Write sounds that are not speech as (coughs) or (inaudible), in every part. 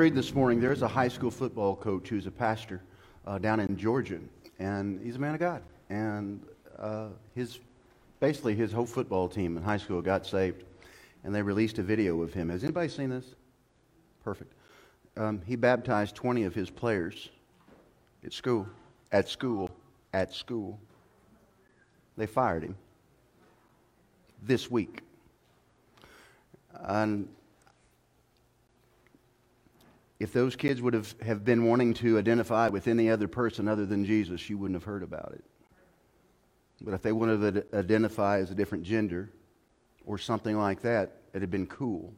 read this morning, there's a high school football coach who's a pastor uh, down in Georgia, and he's a man of God. And uh, his, basically, his whole football team in high school got saved, and they released a video of him. Has anybody seen this? Perfect. Um, he baptized 20 of his players at school, at school, at school. They fired him this week. And if those kids would have, have been wanting to identify with any other person other than Jesus, you wouldn't have heard about it. But if they wanted to identify as a different gender or something like that, it had been cool.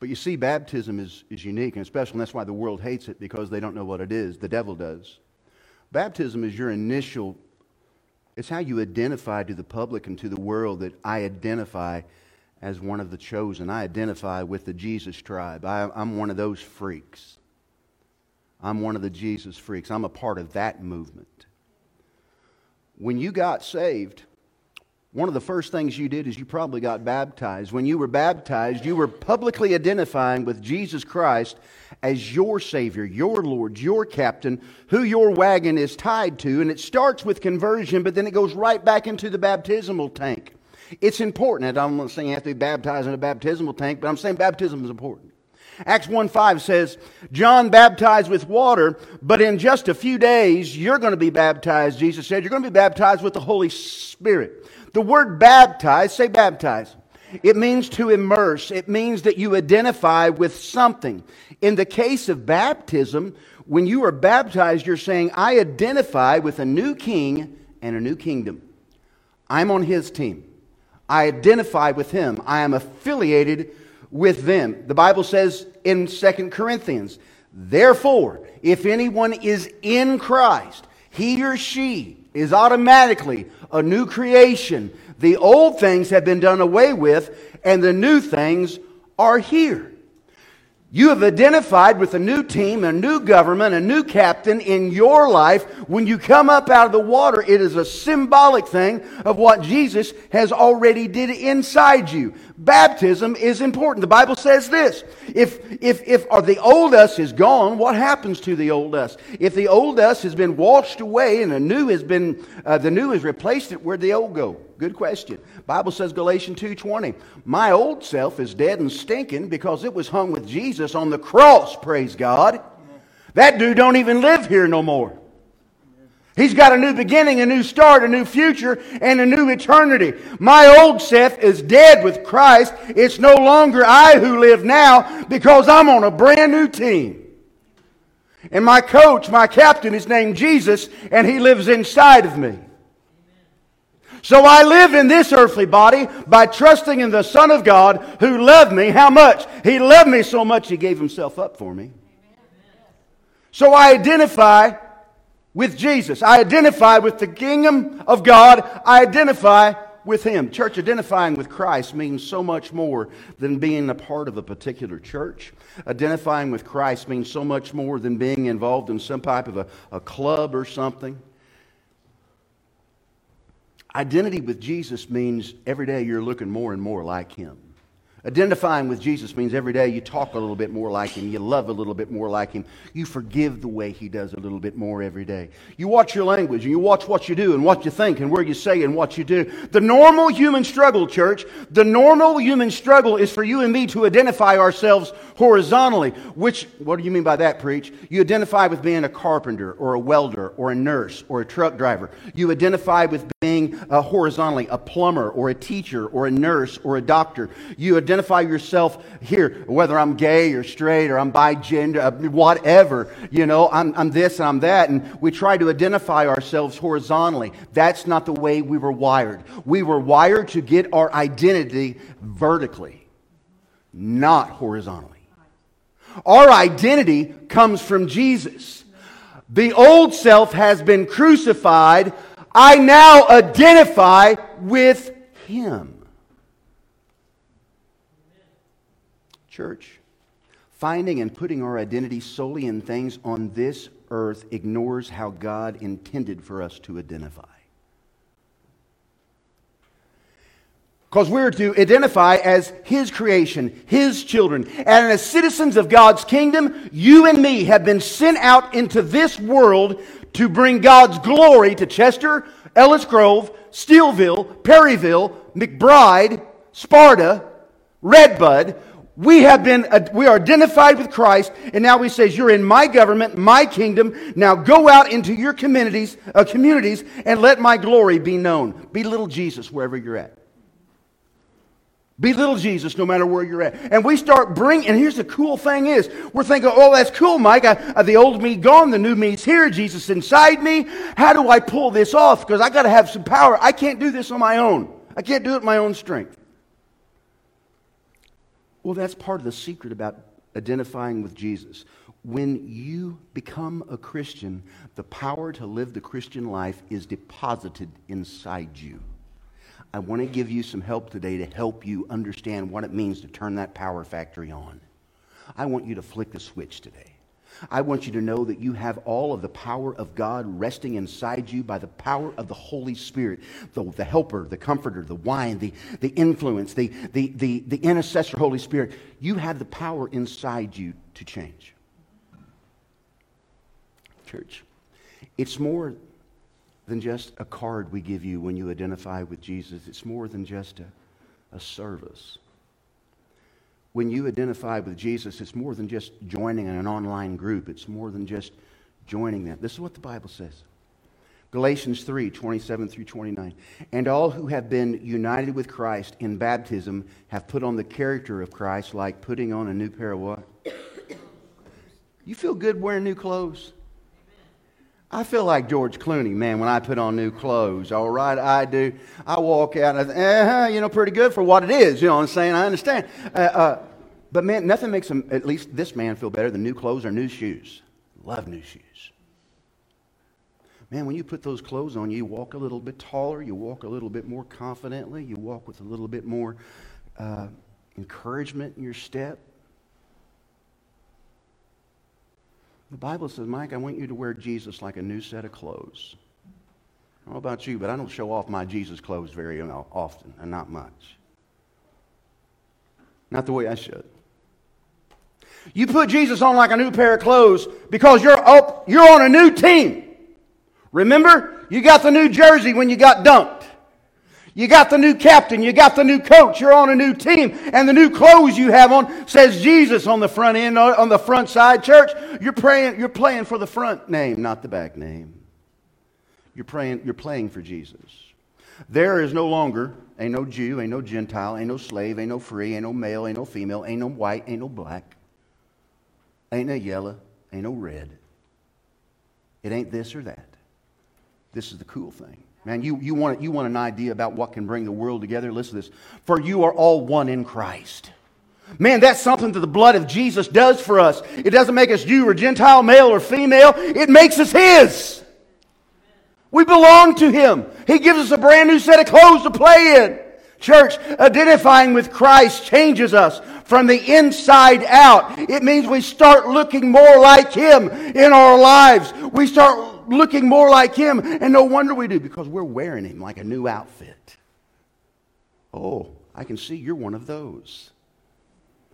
But you see, baptism is, is unique and special, and that's why the world hates it because they don't know what it is. The devil does. Baptism is your initial, it's how you identify to the public and to the world that I identify as one of the chosen. I identify with the Jesus tribe. I, am one of those freaks. I'm one of the Jesus freaks. I'm a part of that movement. When you got saved, one of the first things you did is you probably got baptized. When you were baptized, you were publicly identifying with Jesus Christ as your Savior, your Lord, your captain, who your wagon is tied to. And it starts with conversion, but then it goes right back into the baptismal tank. It's important. I'm not saying you have to be baptized in a baptismal tank, but I'm saying baptism is important. Acts 1 5 says, John baptized with water, but in just a few days you're going to be baptized, Jesus said. You're going to be baptized with the Holy Spirit. The word baptize, say baptize. It means to immerse. It means that you identify with something. In the case of baptism, when you are baptized, you're saying, I identify with a new king and a new kingdom. I'm on his team. I identify with him. I am affiliated with them. The Bible says in Second Corinthians, therefore, if anyone is in Christ, he or she is automatically a new creation. The old things have been done away with, and the new things are here. You have identified with a new team, a new government, a new captain in your life. When you come up out of the water, it is a symbolic thing of what Jesus has already did inside you. Baptism is important. The Bible says this. If, if, if or the old us is gone, what happens to the old us? If the old us has been washed away and the new has been, uh, the new has replaced it, where'd the old go? Good question. Bible says Galatians 2:20, "My old self is dead and stinking because it was hung with Jesus on the cross, praise God. That dude don't even live here no more. He's got a new beginning, a new start, a new future, and a new eternity. My old self is dead with Christ. It's no longer I who live now because I'm on a brand new team. And my coach, my captain, is named Jesus, and he lives inside of me. So I live in this earthly body by trusting in the Son of God who loved me. How much? He loved me so much he gave himself up for me. So I identify with Jesus. I identify with the kingdom of God. I identify with him. Church, identifying with Christ means so much more than being a part of a particular church. Identifying with Christ means so much more than being involved in some type of a, a club or something. Identity with Jesus means every day you're looking more and more like Him. Identifying with Jesus means every day you talk a little bit more like Him, you love a little bit more like Him, you forgive the way He does a little bit more every day. You watch your language and you watch what you do and what you think and where you say and what you do. The normal human struggle, church, the normal human struggle is for you and me to identify ourselves horizontally. Which, what do you mean by that, preach? You identify with being a carpenter or a welder or a nurse or a truck driver. You identify with being uh, horizontally a plumber or a teacher or a nurse or a doctor. You identify yourself here, whether I'm gay or straight or I'm bi gender, uh, whatever, you know, I'm, I'm this and I'm that. And we try to identify ourselves horizontally. That's not the way we were wired. We were wired to get our identity vertically, not horizontally. Our identity comes from Jesus. The old self has been crucified. I now identify with Him. Church, finding and putting our identity solely in things on this earth ignores how God intended for us to identify. Because we're to identify as His creation, His children. And as citizens of God's kingdom, you and me have been sent out into this world to bring God's glory to Chester, Ellis Grove, Steeleville, Perryville, McBride, Sparta, Red Bud. We have been, we are identified with Christ, and now He says, You're in my government, my kingdom. Now go out into your communities, uh, communities and let my glory be known. Be little Jesus wherever you're at. Be little Jesus no matter where you're at. And we start bringing, and here's the cool thing is, we're thinking, oh, that's cool, Mike. I, uh, the old me gone, the new me's here, Jesus inside me. How do I pull this off? Because I got to have some power. I can't do this on my own. I can't do it my own strength. Well, that's part of the secret about identifying with Jesus. When you become a Christian, the power to live the Christian life is deposited inside you. I want to give you some help today to help you understand what it means to turn that power factory on. I want you to flick the switch today. I want you to know that you have all of the power of God resting inside you by the power of the Holy Spirit, the, the helper, the comforter, the wine, the, the influence, the, the, the, the intercessor, Holy Spirit. You have the power inside you to change. Church, it's more than just a card we give you when you identify with Jesus. It's more than just a, a service. When you identify with Jesus, it's more than just joining an online group, it's more than just joining them. This is what the Bible says. Galatians 3 27 through 29. And all who have been united with Christ in baptism have put on the character of Christ, like putting on a new pair of what? (coughs) You feel good wearing new clothes? I feel like George Clooney, man, when I put on new clothes. All right, I do. I walk out and I think, eh, you know, pretty good for what it is. You know what I'm saying? I understand. Uh, uh, but man, nothing makes him, at least this man, feel better than new clothes or new shoes. Love new shoes. Man, when you put those clothes on, you walk a little bit taller, you walk a little bit more confidently, you walk with a little bit more uh, encouragement in your step. The Bible says, Mike, I want you to wear Jesus like a new set of clothes. I don't know about you, but I don't show off my Jesus clothes very often, and not much. Not the way I should. You put Jesus on like a new pair of clothes because you're, up, you're on a new team. Remember? You got the new jersey when you got dunked. You got the new captain, you got the new coach, you're on a new team, and the new clothes you have on says Jesus on the front end, uh, on the front side. Church, you're praying, you're playing for the front name, not the back name. You're praying, you're playing for Jesus. There is no longer, ain't no Jew, ain't no Gentile, ain't no slave, ain't no free, ain't no male, ain't no female, ain't no white, ain't no black, ain't no yellow, ain't no red. It ain't this or that. This is the cool thing. Man, you, you, want, you want an idea about what can bring the world together? Listen to this. For you are all one in Christ. Man, that's something that the blood of Jesus does for us. It doesn't make us Jew or Gentile, male or female. It makes us His. We belong to Him. He gives us a brand new set of clothes to play in. Church, identifying with Christ changes us from the inside out. It means we start looking more like Him in our lives. We start looking more like him. And no wonder we do because we're wearing him like a new outfit. Oh, I can see you're one of those.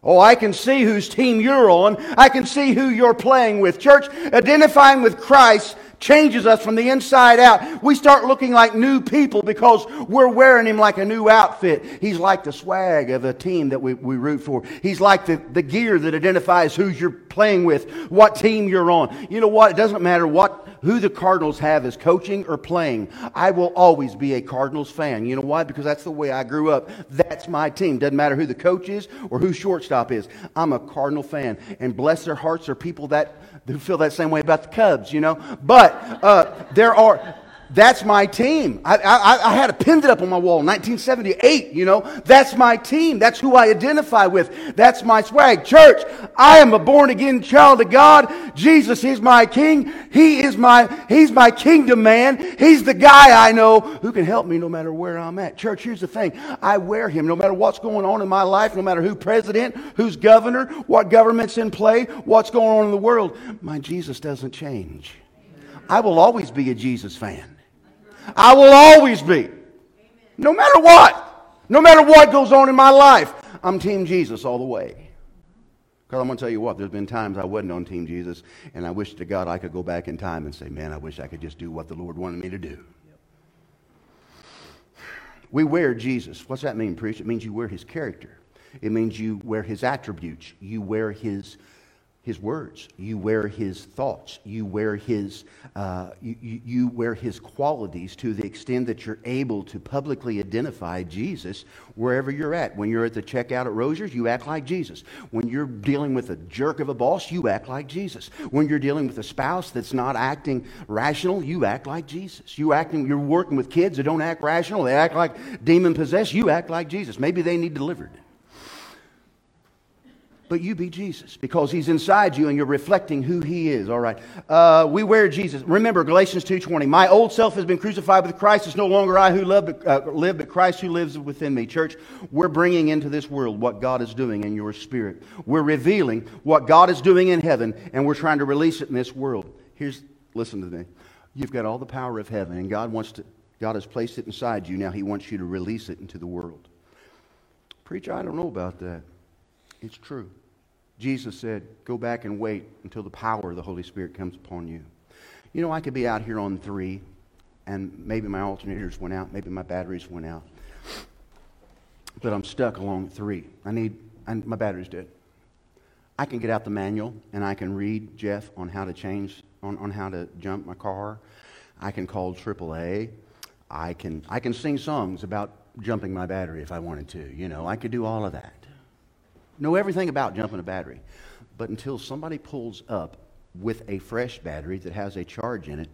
Oh, I can see whose team you're on. I can see who you're playing with. Church, identifying with Christ changes us from the inside out. We start looking like new people because we're wearing him like a new outfit. He's like the swag of a team that we, we root for. He's like the, the gear that identifies who you're playing with, what team you're on. You know what? It doesn't matter what who the Cardinals have as coaching or playing. I will always be a Cardinals fan. You know why? Because that's the way I grew up. That's my team. Doesn't matter who the coach is or who shortstop is. I'm a Cardinal fan. And bless their hearts are people that who feel that same way about the Cubs, you know. But uh, there are That's my team. I, I, I had it pinned it up on my wall in 1978, you know. That's my team. That's who I identify with. That's my swag. Church, I am a born again child of God. Jesus is my king. He is my, he's my kingdom man. He's the guy I know who can help me no matter where I'm at. Church, here's the thing. I wear him no matter what's going on in my life, no matter who president, who's governor, what government's in play, what's going on in the world. My Jesus doesn't change. I will always be a Jesus fan. I will always be. No matter what. No matter what goes on in my life. I'm Team Jesus all the way. Because I'm going to tell you what, there's been times I wasn't on Team Jesus, and I wish to God I could go back in time and say, man, I wish I could just do what the Lord wanted me to do. We wear Jesus. What's that mean, preach? It means you wear his character. It means you wear his attributes. You wear his his words. You wear his thoughts. You wear his, uh, you, you wear his qualities to the extent that you're able to publicly identify Jesus wherever you're at. When you're at the checkout at Rozier's, you act like Jesus. When you're dealing with a jerk of a boss, you act like Jesus. When you're dealing with a spouse that's not acting rational, you act like Jesus. You acting, you're working with kids that don't act rational, they act like demon possessed, you act like Jesus. Maybe they need delivered but you be Jesus because he's inside you and you're reflecting who he is. All right. Uh, we wear Jesus. Remember Galatians 2.20. My old self has been crucified with Christ. It's no longer I who love, uh, live, but Christ who lives within me. Church, we're bringing into this world what God is doing in your spirit. We're revealing what God is doing in heaven and we're trying to release it in this world. Here's, listen to me. You've got all the power of heaven and God wants to, God has placed it inside you. Now he wants you to release it into the world. Preacher, I don't know about that. It's true. Jesus said, Go back and wait until the power of the Holy Spirit comes upon you. You know, I could be out here on three, and maybe my alternators went out, maybe my batteries went out, but I'm stuck along three. I need, and my battery's dead. I can get out the manual and I can read Jeff on how to change, on, on how to jump my car. I can call AAA. I can, I can sing songs about jumping my battery if I wanted to. You know, I could do all of that know everything about jumping a battery. But until somebody pulls up with a fresh battery that has a charge in it,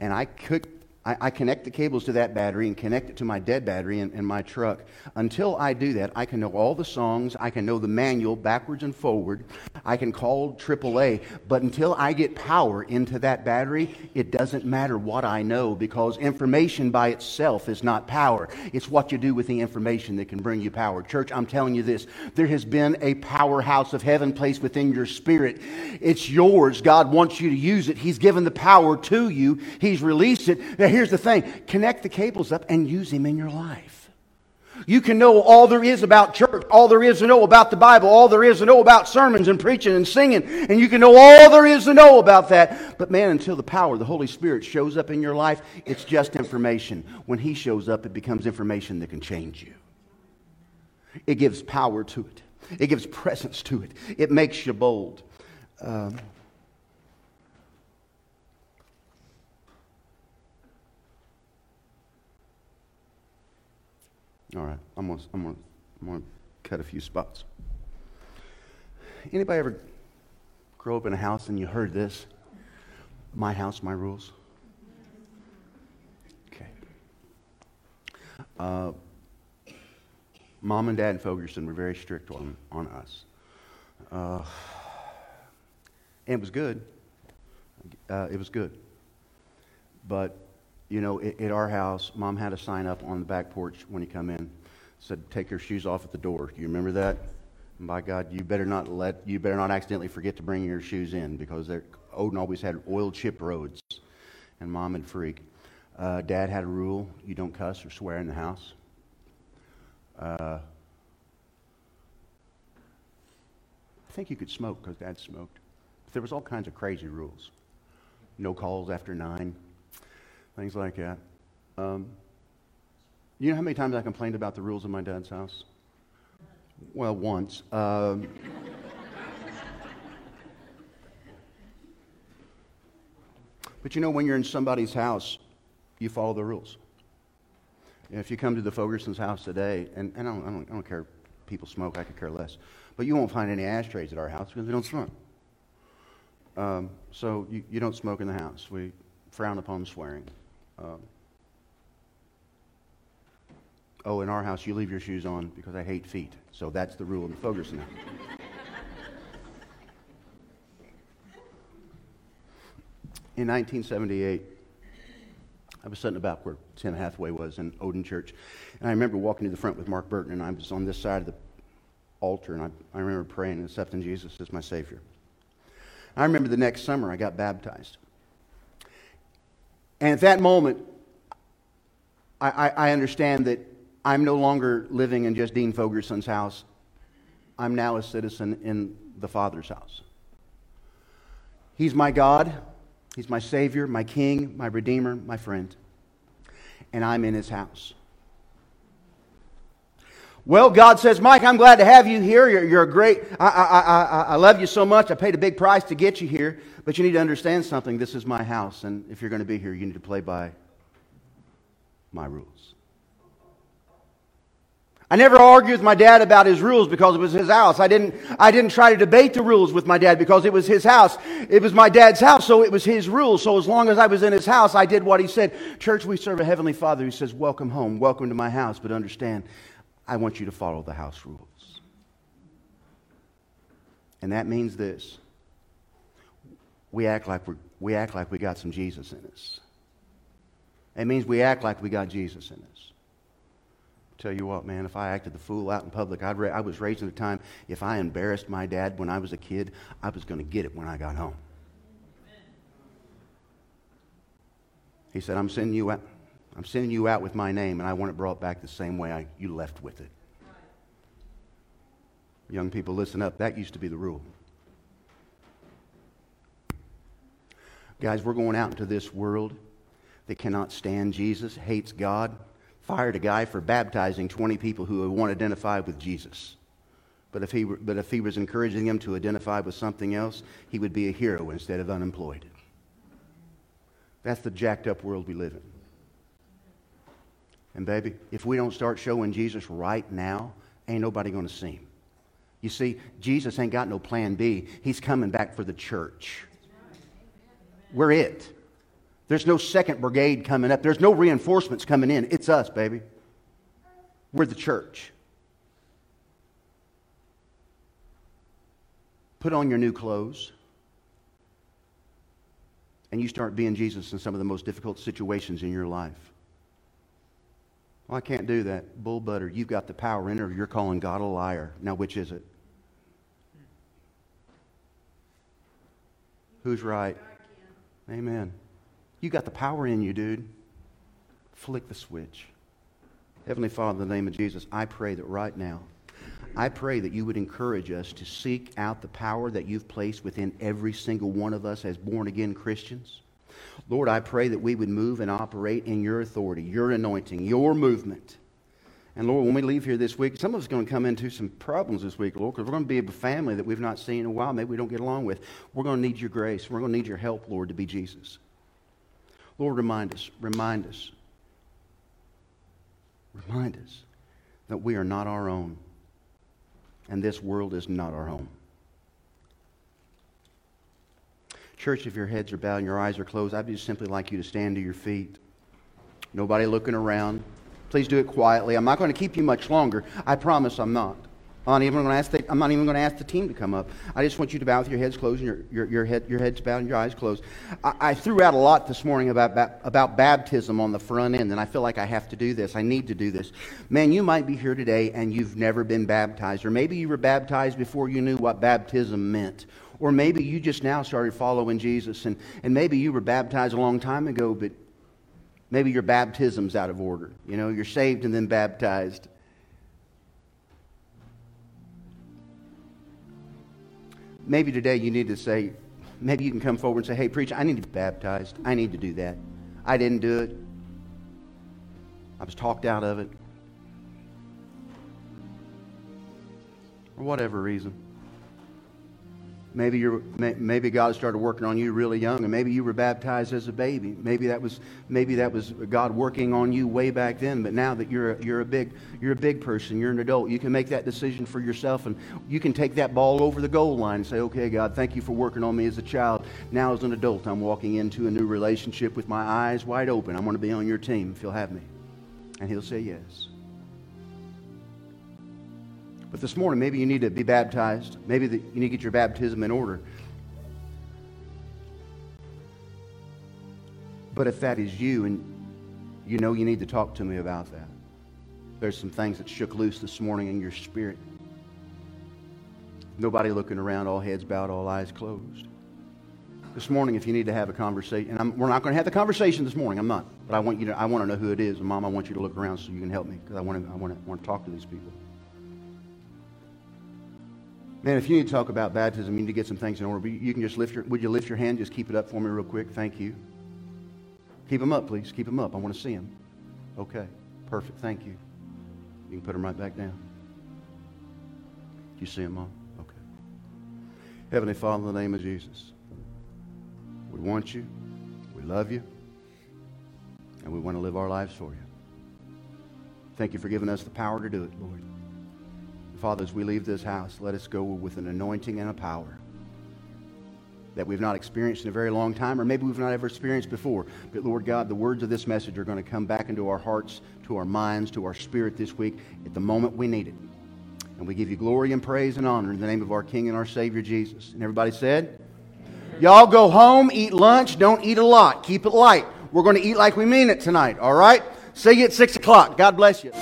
and I could I, I, connect the cables to that battery and connect it to my dead battery in, in, my truck. Until I do that, I can know all the songs. I can know the manual backwards and forward. I can call AAA. But until I get power into that battery, it doesn't matter what I know because information by itself is not power. It's what you do with the information that can bring you power. Church, I'm telling you this there has been a powerhouse of heaven placed within your spirit. It's yours. God wants you to use it. He's given the power to you, He's released it here's the thing connect the cables up and use Him in your life. You can know all there is about church, all there is to know about the Bible, all there is to know about sermons and preaching and singing, and you can know all there is to know about that. But man, until the power of the Holy Spirit shows up in your life, it's just information. When He shows up, it becomes information that can change you. It gives power to it, it gives presence to it, it makes you bold. Um, All right, I'm gonna, I'm gonna, I'm gonna cut a few spots. Anybody ever grow up in a house and you heard this? My house, my rules. Okay. Uh, Mom and Dad in Fogerson were very strict on, on us. Uh, and it was good. Uh, it was good. But you know, at, our house, mom had a sign up on the back porch when you come in, said, "Take your shoes off at the door." Do you remember that? And by God, you better not let you better not accidentally forget to bring your shoes in because Odin always had oil chip roads, and mom would freak. Uh, Dad had a rule: you don't cuss or swear in the house. Uh, I think you could smoke because Dad smoked. But there was all kinds of crazy rules. No calls after nine things like that. Um, you know how many times I complained about the rules of my dad's house? Well, once. Um, but you know, when you're in somebody's house, you follow the rules. If you come to the Fogerson's house today, and, and I, don't, I, don't, I don't care if people smoke, I could care less, but you won't find any ashtrays at our house because we don't smoke. Um, so you, you don't smoke in the house. We frown upon swearing. Um, oh, in our house, you leave your shoes on because I hate feet. So that's the rule in the Fogerson. in 1978, I was sitting about where Tim Hathaway was in Odin Church. And I remember walking to the front with Mark Burton, and I was on this side of the altar, and I, I remember praying and accepting Jesus as my Savior. I remember the next summer I got baptized. And at that moment, I, I, I understand that I'm no longer living in just Dean Fogerson's house. I'm now a citizen in the Father's house. He's my God. He's my Savior, my King, my Redeemer, my friend. And I'm in His house. Well, God says, Mike, I'm glad to have you here. You're, you're a great, I, I, I, I love you so much. I paid a big price to get you here. But you need to understand something. This is my house. And if you're going to be here, you need to play by my rules. I never argued with my dad about his rules because it was his house. I didn't, I didn't try to debate the rules with my dad because it was his house. It was my dad's house, so it was his rules. So as long as I was in his house, I did what he said. Church, we serve a heavenly father who says, Welcome home, welcome to my house, but understand, I want you to follow the house rules. And that means this we act like, we we act like we got some Jesus in us. It means we act like we got Jesus in us. Tell you what, man, if I acted the fool out in public, I'd ra- I was raised in a time, if I embarrassed my dad when I was a kid, I was going to get it when I got home. He said, I'm sending you out. I'm sending you out with my name, and I want it brought back the same way I, you left with it. Young people, listen up. That used to be the rule. Guys, we're going out into this world that cannot stand Jesus, hates God, fired a guy for baptizing 20 people who want to identify with Jesus. But if, he, but if he was encouraging them to identify with something else, he would be a hero instead of unemployed. That's the jacked up world we live in. And, baby, if we don't start showing Jesus right now, ain't nobody going to see him. You see, Jesus ain't got no plan B. He's coming back for the church. We're it. There's no second brigade coming up. There's no reinforcements coming in. It's us, baby. We're the church. Put on your new clothes. And you start being Jesus in some of the most difficult situations in your life. Well, I can't do that. Bull butter. You've got the power in or you're calling God a liar. Now, which is it? Who's right? Amen. You got the power in you, dude. Flick the switch. Heavenly Father, in the name of Jesus, I pray that right now, I pray that you would encourage us to seek out the power that you've placed within every single one of us as born again Christians. Lord, I pray that we would move and operate in your authority, your anointing, your movement. And Lord, when we leave here this week, some of us are going to come into some problems this week, Lord, because we're going to be a family that we've not seen in a while. Maybe we don't get along with. We're going to need your grace. We're going to need your help, Lord, to be Jesus. Lord, remind us, remind us, remind us that we are not our own, and this world is not our home. Church, if your heads are bowed and your eyes are closed, I'd just simply like you to stand to your feet. Nobody looking around. Please do it quietly. I'm not going to keep you much longer. I promise I'm not. I'm not even going to ask the, I'm not even going to ask the team to come up. I just want you to bow with your heads closed and your, your, your, head, your heads bowed and your eyes closed. I, I threw out a lot this morning about, about baptism on the front end, and I feel like I have to do this. I need to do this. Man, you might be here today and you've never been baptized, or maybe you were baptized before you knew what baptism meant. Or maybe you just now started following Jesus, and, and maybe you were baptized a long time ago, but maybe your baptism's out of order. You know, you're saved and then baptized. maybe today you need to say, maybe you can come forward and say, hey, preacher, I need to be baptized. I need to do that. I didn't do it. I was talked out of it. For whatever reason. Maybe, you're, maybe God started working on you really young, and maybe you were baptized as a baby. Maybe that was, maybe that was God working on you way back then. But now that you're a, you're, a big, you're a big person, you're an adult, you can make that decision for yourself, and you can take that ball over the goal line and say, okay, God, thank you for working on me as a child. Now, as an adult, I'm walking into a new relationship with my eyes wide open. I want to be on your team if you'll have me. And He'll say yes. But this morning, maybe you need to be baptized. Maybe the, you need to get your baptism in order. But if that is you and you know you need to talk to me about that, there's some things that shook loose this morning in your spirit. Nobody looking around, all heads bowed, all eyes closed. This morning, if you need to have a conversation, and I'm, we're not going to have the conversation this morning, I'm not, but I want you to, I want to know who it is. And Mom, I want you to look around so you can help me because I want to, I want to, I want to talk to these people. Man, if you need to talk about baptism, you need to get some things in order. You can just lift your, would you lift your hand? Just keep it up for me real quick. Thank you. Keep them up, please. Keep them up. I want to see them. Okay. Perfect. Thank you. You can put them right back down. You see them, Mom? Okay. Heavenly Father, in the name of Jesus, we want you. We love you. And we want to live our lives for you. Thank you for giving us the power to do it, Lord. Father, as we leave this house, let us go with an anointing and a power that we've not experienced in a very long time, or maybe we've not ever experienced before. But Lord God, the words of this message are going to come back into our hearts, to our minds, to our spirit this week at the moment we need it. And we give you glory and praise and honor in the name of our King and our Savior Jesus. And everybody said, Y'all go home, eat lunch, don't eat a lot. Keep it light. We're going to eat like we mean it tonight, all right? See you at 6 o'clock. God bless you.